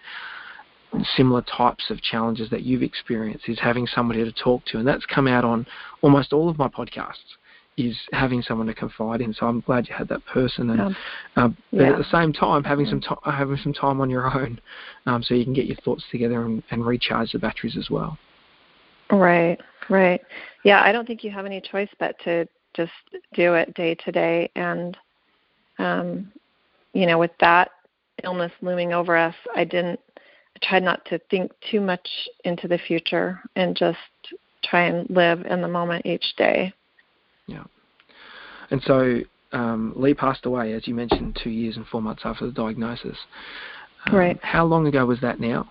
similar types of challenges that you've experienced is having somebody to talk to, and that's come out on almost all of my podcasts. Is having someone to confide in, so I'm glad you had that person, and um, um, yeah. but at the same time having some to- having some time on your own, um, so you can get your thoughts together and, and recharge the batteries as well. Right, right. Yeah, I don't think you have any choice but to just do it day to day, and um, you know, with that illness looming over us, I didn't I tried not to think too much into the future and just try and live in the moment each day. Yeah. And so um, Lee passed away, as you mentioned, two years and four months after the diagnosis. Um, right. How long ago was that now?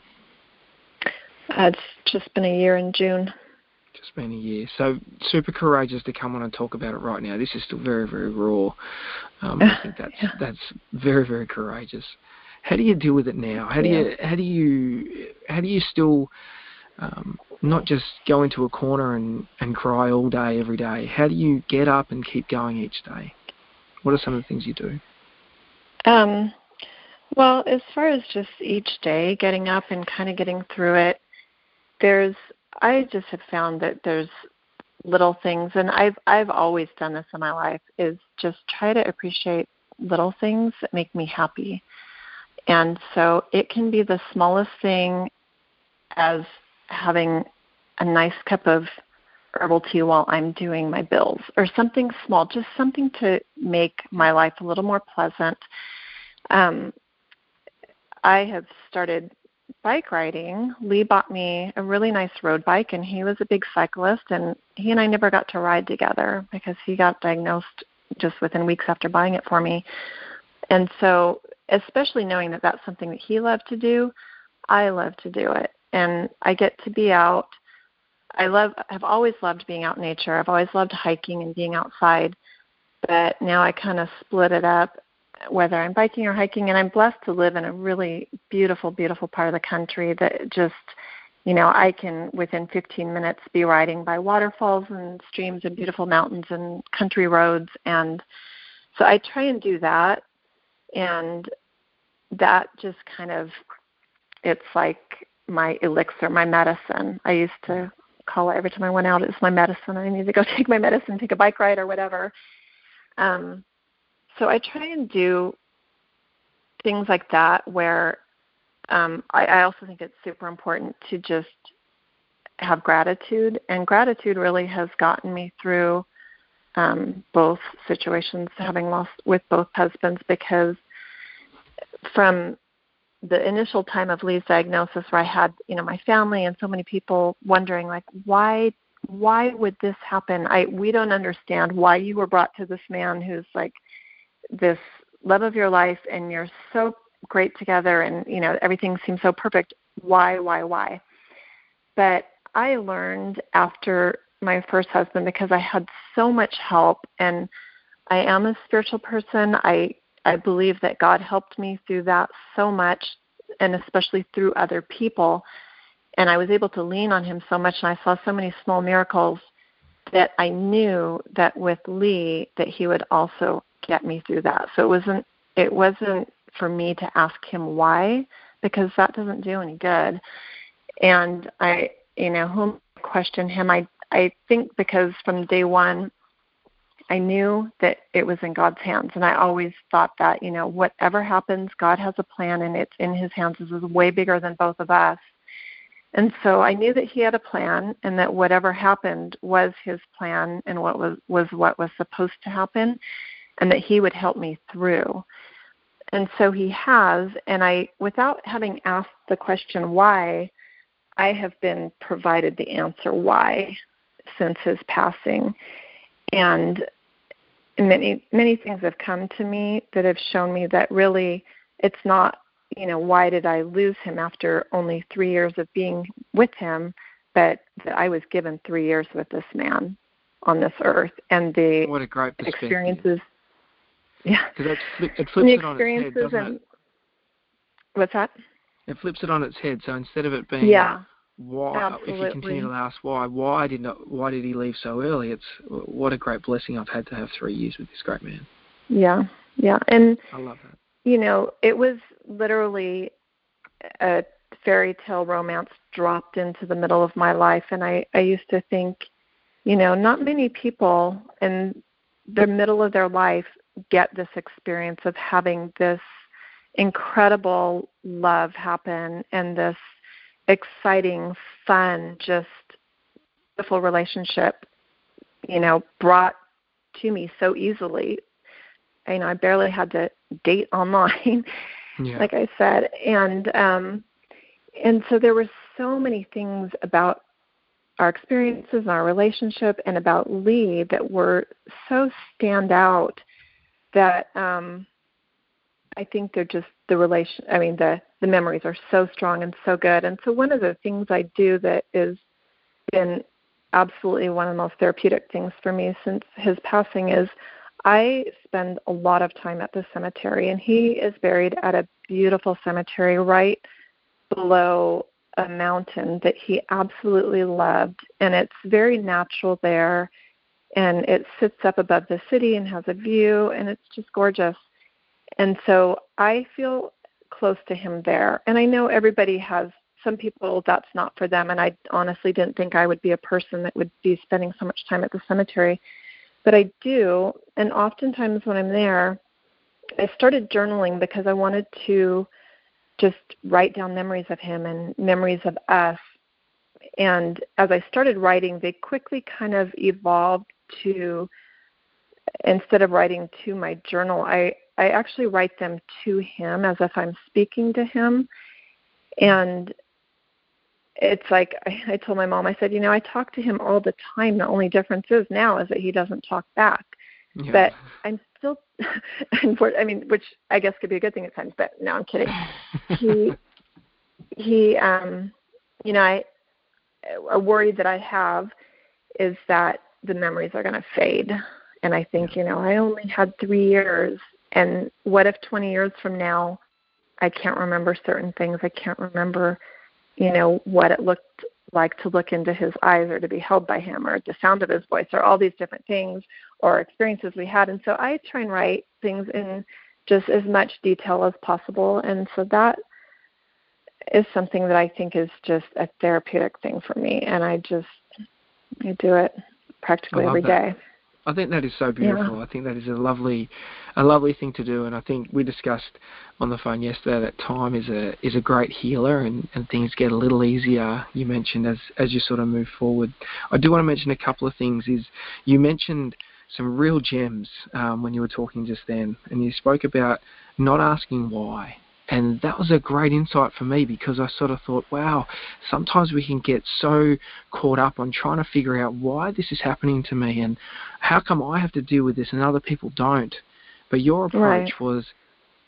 Uh, it's just been a year in June. Just been a year. So super courageous to come on and talk about it right now. This is still very, very raw. Um, I think [LAUGHS] that's yeah. that's very, very courageous. How do you deal with it now? How do yeah. you how do you how do you still um, not just go into a corner and, and cry all day every day? How do you get up and keep going each day? What are some of the things you do? Um, well, as far as just each day getting up and kind of getting through it, there's I just have found that there's little things and I've I've always done this in my life is just try to appreciate little things that make me happy. And so it can be the smallest thing as having a nice cup of herbal tea while I'm doing my bills or something small, just something to make my life a little more pleasant. Um, I have started bike riding. Lee bought me a really nice road bike, and he was a big cyclist, and he and I never got to ride together because he got diagnosed just within weeks after buying it for me. And so, especially knowing that that's something that he loved to do, I love to do it. And I get to be out. I love have always loved being out in nature. I've always loved hiking and being outside. But now I kind of split it up whether I'm biking or hiking and I'm blessed to live in a really beautiful beautiful part of the country that just you know, I can within 15 minutes be riding by waterfalls and streams and beautiful mountains and country roads and so I try and do that and that just kind of it's like my elixir, my medicine. I used to call it every time I went out, it was my medicine. I need to go [LAUGHS] take my medicine, take a bike ride or whatever. Um so I try and do things like that where um, I, I also think it's super important to just have gratitude, and gratitude really has gotten me through um, both situations, having lost with both husbands, because from the initial time of Lee's diagnosis, where I had you know my family and so many people wondering like why why would this happen? I we don't understand why you were brought to this man who's like this love of your life and you're so great together and you know everything seems so perfect. Why why why? But i learned after my first husband because i had so much help and i am a spiritual person. I i believe that god helped me through that so much and especially through other people and i was able to lean on him so much and i saw so many small miracles that i knew that with lee that he would also get me through that. So it wasn't it wasn't for me to ask him why because that doesn't do any good. And I you know, whom question him I I think because from day one I knew that it was in God's hands and I always thought that, you know, whatever happens, God has a plan and it's in his hands. This is way bigger than both of us. And so I knew that he had a plan and that whatever happened was his plan and what was was what was supposed to happen and that he would help me through. And so he has, and I, without having asked the question why, I have been provided the answer why since his passing. And many, many things have come to me that have shown me that really it's not, you know, why did I lose him after only three years of being with him, but that I was given three years with this man on this earth and the what a great experiences yeah. [LAUGHS] Because it flips it on its head, doesn't and, it? What's that? It flips it on its head. So instead of it being yeah, why, absolutely. if you continue to ask why, why did not, why did he leave so early? It's what a great blessing I've had to have three years with this great man. Yeah, yeah, and I love that. You know, it was literally a fairy tale romance dropped into the middle of my life, and I I used to think, you know, not many people in the middle of their life get this experience of having this incredible love happen and this exciting, fun, just beautiful relationship, you know, brought to me so easily. You know, I barely had to date online, [LAUGHS] yeah. like I said, and um, and so there were so many things about our experiences and our relationship and about Lee that were so stand out that um I think they're just the relation I mean the the memories are so strong and so good. And so one of the things I do that is been absolutely one of the most therapeutic things for me since his passing is I spend a lot of time at the cemetery and he is buried at a beautiful cemetery right below a mountain that he absolutely loved and it's very natural there and it sits up above the city and has a view and it's just gorgeous and so i feel close to him there. And i know everybody has some people that's not for them, and I honestly didn't think I would be a person that would be spending so much time at the cemetery, but I do, and oftentimes when I'm there, I started journaling because I wanted to just write down memories of him and memories of us. And as I started writing, they quickly kind of evolved to instead of writing to my journal, I I actually write them to him as if I'm speaking to him. And it's like I, [LAUGHS] I told my mom, I said, you know, I talk to him all the time. The only difference is now is that he doesn't talk back. Yeah. But I'm still, [LAUGHS] I mean, which I guess could be a good thing at times. But no, I'm kidding. [LAUGHS] he, he, um, you know, I, a worry that I have is that the memories are going to fade. And I think, you know, I only had three years and what if 20 years from now, I can't remember certain things? I can't remember, you know, what it looked like to look into his eyes or to be held by him or the sound of his voice or all these different things or experiences we had. And so I try and write things in just as much detail as possible. And so that is something that I think is just a therapeutic thing for me. And I just, I do it practically every that. day. I think that is so beautiful. Yeah. I think that is a lovely, a lovely thing to do. And I think we discussed on the phone yesterday that time is a is a great healer, and, and things get a little easier. You mentioned as as you sort of move forward. I do want to mention a couple of things. Is you mentioned some real gems um, when you were talking just then, and you spoke about not asking why. And that was a great insight for me because I sort of thought, wow, sometimes we can get so caught up on trying to figure out why this is happening to me and how come I have to deal with this and other people don't. But your approach right. was,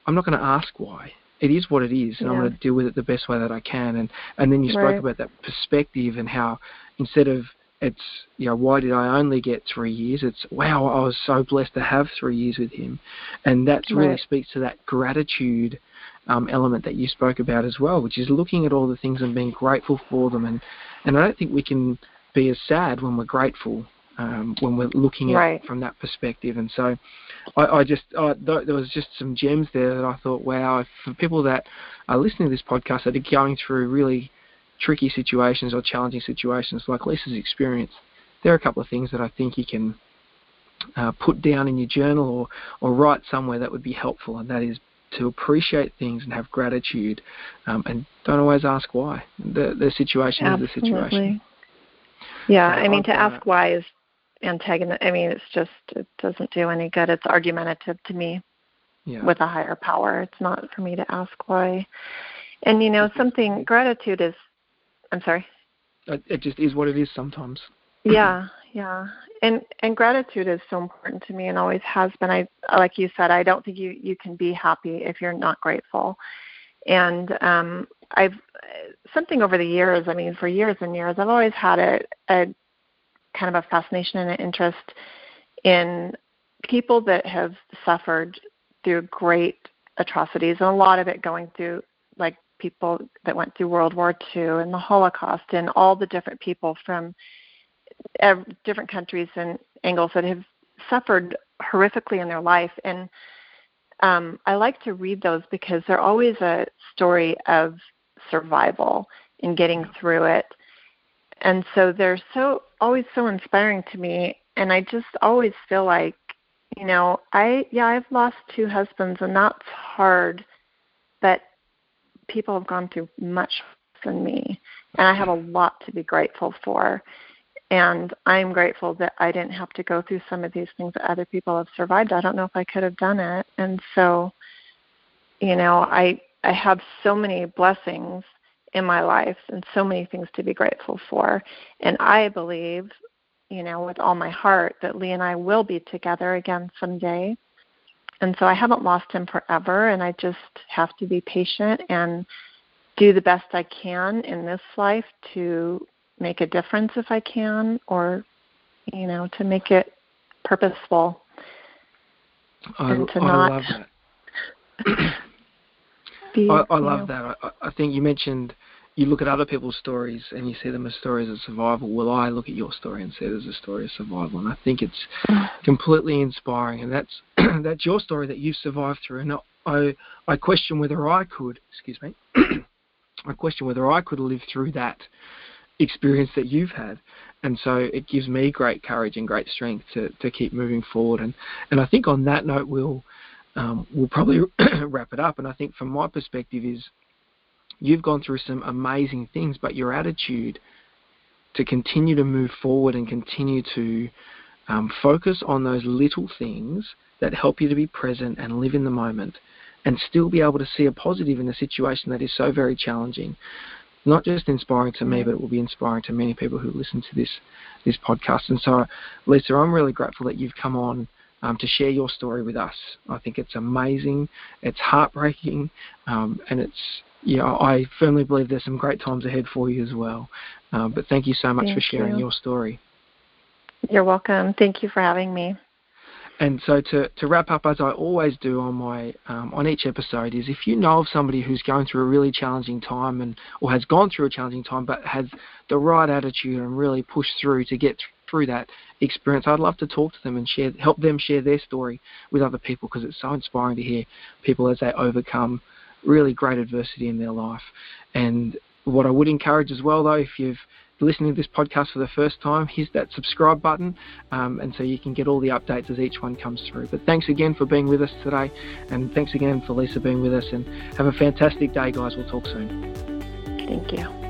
I'm not going to ask why. It is what it is, and yeah. I'm going to deal with it the best way that I can. And and then you spoke right. about that perspective and how instead of it's you know why did I only get three years? It's wow, I was so blessed to have three years with him, and that right. really speaks to that gratitude um, element that you spoke about as well, which is looking at all the things and being grateful for them. And, and I don't think we can be as sad when we're grateful um, when we're looking at right. it from that perspective. And so I, I just, I, th- there was just some gems there that I thought, wow, for people that are listening to this podcast that are going through really tricky situations or challenging situations like Lisa's experience, there are a couple of things that I think you can uh, put down in your journal or, or write somewhere that would be helpful, and that is to appreciate things and have gratitude, um, and don't always ask why. The the situation Absolutely. is the situation. Yeah, so I mean, to ask why is antagonist. I mean, it's just it doesn't do any good. It's argumentative to me. Yeah. With a higher power, it's not for me to ask why. And you know, something gratitude is. I'm sorry. It just is what it is sometimes. yeah, yeah and and gratitude is so important to me and always has been. I like you said i don't think you you can be happy if you're not grateful. And um i've something over the years i mean for years and years i've always had a, a kind of a fascination and an interest in people that have suffered through great atrocities and a lot of it going through like people that went through world war ii and the holocaust and all the different people from different countries and angles that have suffered horrifically in their life and um, I like to read those because they're always a story of survival and getting through it. And so they're so always so inspiring to me and I just always feel like, you know, I yeah, I've lost two husbands and that's hard, but people have gone through much than me. And I have a lot to be grateful for. And I'm grateful that I didn't have to go through some of these things that other people have survived. I don't know if I could have done it. And so, you know, I I have so many blessings in my life and so many things to be grateful for. And I believe, you know, with all my heart that Lee and I will be together again someday. And so I haven't lost him forever and I just have to be patient and do the best I can in this life to make a difference if I can, or you know, to make it purposeful I, and to I not. Love that. [COUGHS] be, I, I love know. that. I, I think you mentioned you look at other people's stories and you see them as stories of survival. Well, I look at your story and see it as a story of survival, and I think it's [COUGHS] completely inspiring. And that's [COUGHS] that's your story that you've survived through. And I I question whether I could, excuse me, I question whether I could live through that experience that you've had. And so it gives me great courage and great strength to, to keep moving forward. And, and I think on that note, we'll, um, we'll probably [COUGHS] wrap it up. And I think from my perspective is you've gone through some amazing things, but your attitude to continue to move forward and continue to um, focus on those little things that help you to be present and live in the moment and still be able to see a positive in a situation that is so very challenging. Not just inspiring to me, but it will be inspiring to many people who listen to this this podcast. And so, Lisa, I'm really grateful that you've come on um, to share your story with us. I think it's amazing, it's heartbreaking, um, and it's yeah, I firmly believe there's some great times ahead for you as well. Um, but thank you so much thank for sharing you. your story. You're welcome. Thank you for having me. And so to, to wrap up, as I always do on my um, on each episode, is if you know of somebody who's going through a really challenging time and or has gone through a challenging time, but has the right attitude and really pushed through to get through that experience, I'd love to talk to them and share help them share their story with other people because it's so inspiring to hear people as they overcome really great adversity in their life. And what I would encourage as well, though, if you've listening to this podcast for the first time, hit that subscribe button, um, and so you can get all the updates as each one comes through. But thanks again for being with us today, and thanks again for Lisa being with us. And have a fantastic day, guys. We'll talk soon. Thank you.